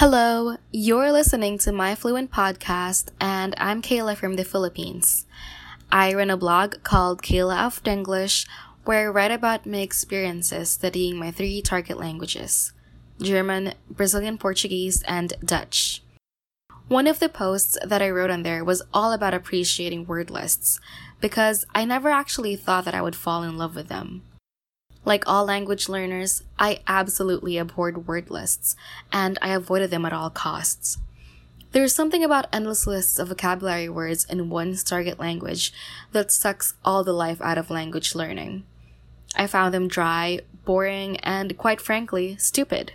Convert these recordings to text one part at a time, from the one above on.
Hello, you're listening to My Fluent Podcast, and I'm Kayla from the Philippines. I run a blog called Kayla auf Denglisch, where I write about my experiences studying my three target languages German, Brazilian Portuguese, and Dutch. One of the posts that I wrote on there was all about appreciating word lists, because I never actually thought that I would fall in love with them. Like all language learners, I absolutely abhorred word lists, and I avoided them at all costs. There's something about endless lists of vocabulary words in one's target language that sucks all the life out of language learning. I found them dry, boring, and quite frankly, stupid.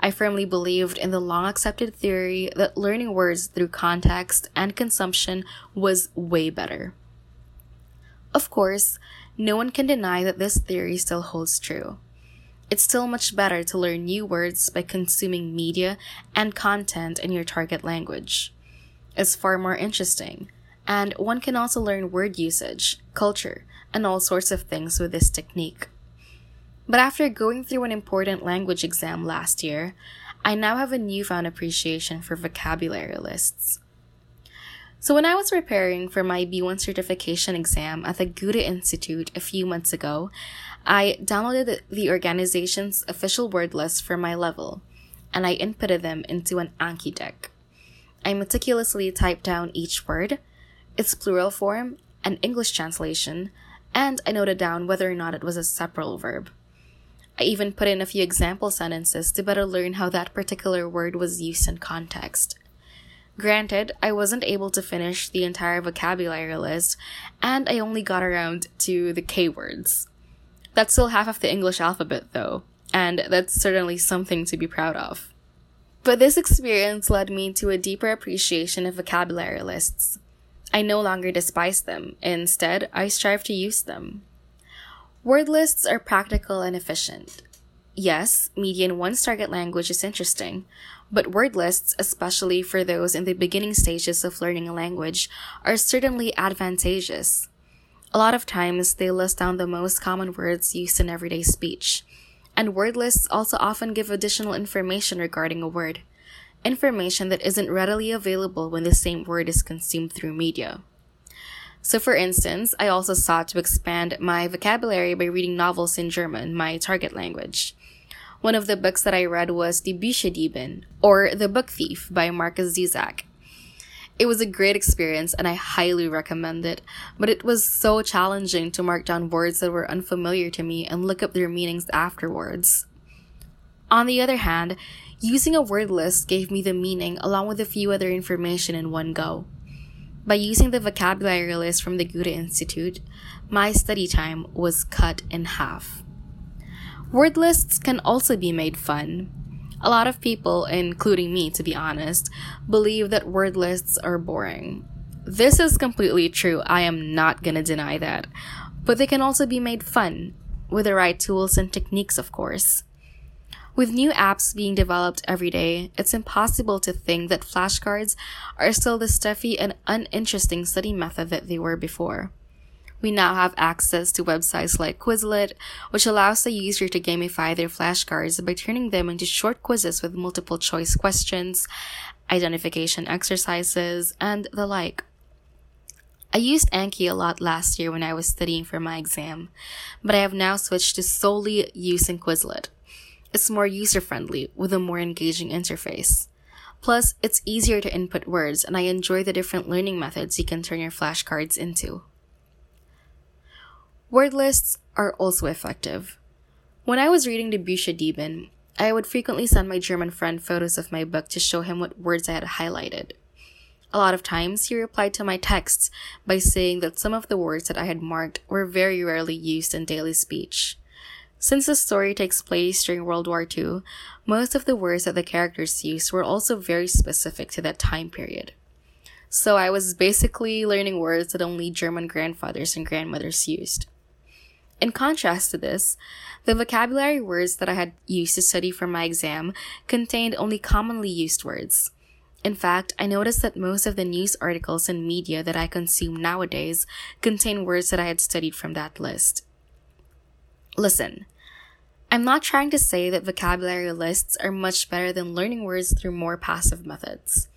I firmly believed in the long accepted theory that learning words through context and consumption was way better. Of course, no one can deny that this theory still holds true. It's still much better to learn new words by consuming media and content in your target language. It's far more interesting, and one can also learn word usage, culture, and all sorts of things with this technique. But after going through an important language exam last year, I now have a newfound appreciation for vocabulary lists. So, when I was preparing for my B1 certification exam at the Goethe Institute a few months ago, I downloaded the organization's official word list for my level, and I inputted them into an Anki deck. I meticulously typed down each word, its plural form, and English translation, and I noted down whether or not it was a separable verb. I even put in a few example sentences to better learn how that particular word was used in context. Granted, I wasn't able to finish the entire vocabulary list, and I only got around to the K words. That's still half of the English alphabet, though, and that's certainly something to be proud of. But this experience led me to a deeper appreciation of vocabulary lists. I no longer despise them, instead, I strive to use them. Word lists are practical and efficient. Yes, media in one's target language is interesting, but word lists, especially for those in the beginning stages of learning a language, are certainly advantageous. A lot of times, they list down the most common words used in everyday speech. And word lists also often give additional information regarding a word, information that isn't readily available when the same word is consumed through media. So, for instance, I also sought to expand my vocabulary by reading novels in German, my target language. One of the books that I read was Die Bücherdiebin, or The Book Thief by Markus Zusak. It was a great experience and I highly recommend it, but it was so challenging to mark down words that were unfamiliar to me and look up their meanings afterwards. On the other hand, using a word list gave me the meaning along with a few other information in one go. By using the vocabulary list from the Goethe Institute, my study time was cut in half. Word lists can also be made fun. A lot of people, including me to be honest, believe that word lists are boring. This is completely true, I am not gonna deny that. But they can also be made fun, with the right tools and techniques, of course. With new apps being developed every day, it's impossible to think that flashcards are still the stuffy and uninteresting study method that they were before. We now have access to websites like Quizlet, which allows the user to gamify their flashcards by turning them into short quizzes with multiple choice questions, identification exercises, and the like. I used Anki a lot last year when I was studying for my exam, but I have now switched to solely using Quizlet. It's more user friendly with a more engaging interface. Plus, it's easier to input words, and I enjoy the different learning methods you can turn your flashcards into. Word lists are also effective. When I was reading the Bücherdiebin, I would frequently send my German friend photos of my book to show him what words I had highlighted. A lot of times, he replied to my texts by saying that some of the words that I had marked were very rarely used in daily speech. Since the story takes place during World War II, most of the words that the characters used were also very specific to that time period. So I was basically learning words that only German grandfathers and grandmothers used. In contrast to this, the vocabulary words that I had used to study for my exam contained only commonly used words. In fact, I noticed that most of the news articles and media that I consume nowadays contain words that I had studied from that list. Listen, I'm not trying to say that vocabulary lists are much better than learning words through more passive methods.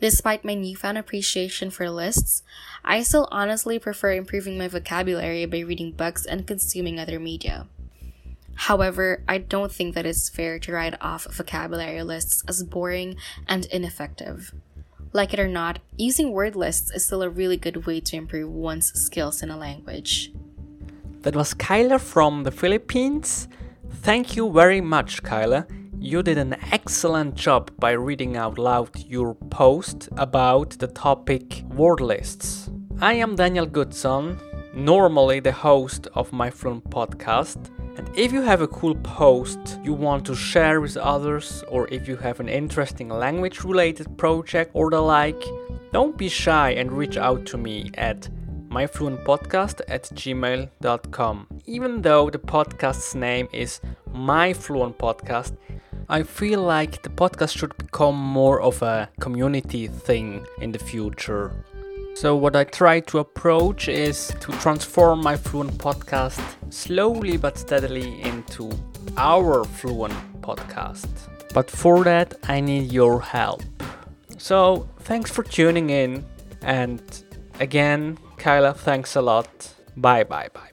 Despite my newfound appreciation for lists, I still honestly prefer improving my vocabulary by reading books and consuming other media. However, I don't think that it's fair to write off vocabulary lists as boring and ineffective. Like it or not, using word lists is still a really good way to improve one's skills in a language. That was Kyla from the Philippines. Thank you very much, Kyla. You did an excellent job by reading out loud your post about the topic word lists. I am Daniel Goodson, normally the host of my Fluent podcast. And if you have a cool post you want to share with others, or if you have an interesting language related project or the like, don't be shy and reach out to me at myfluentpodcast at gmail.com. Even though the podcast's name is My Fluent Podcast, I feel like the podcast should become more of a community thing in the future. So, what I try to approach is to transform my Fluent podcast slowly but steadily into our Fluent podcast. But for that, I need your help. So, thanks for tuning in. And again, Kyla, thanks a lot. Bye bye bye.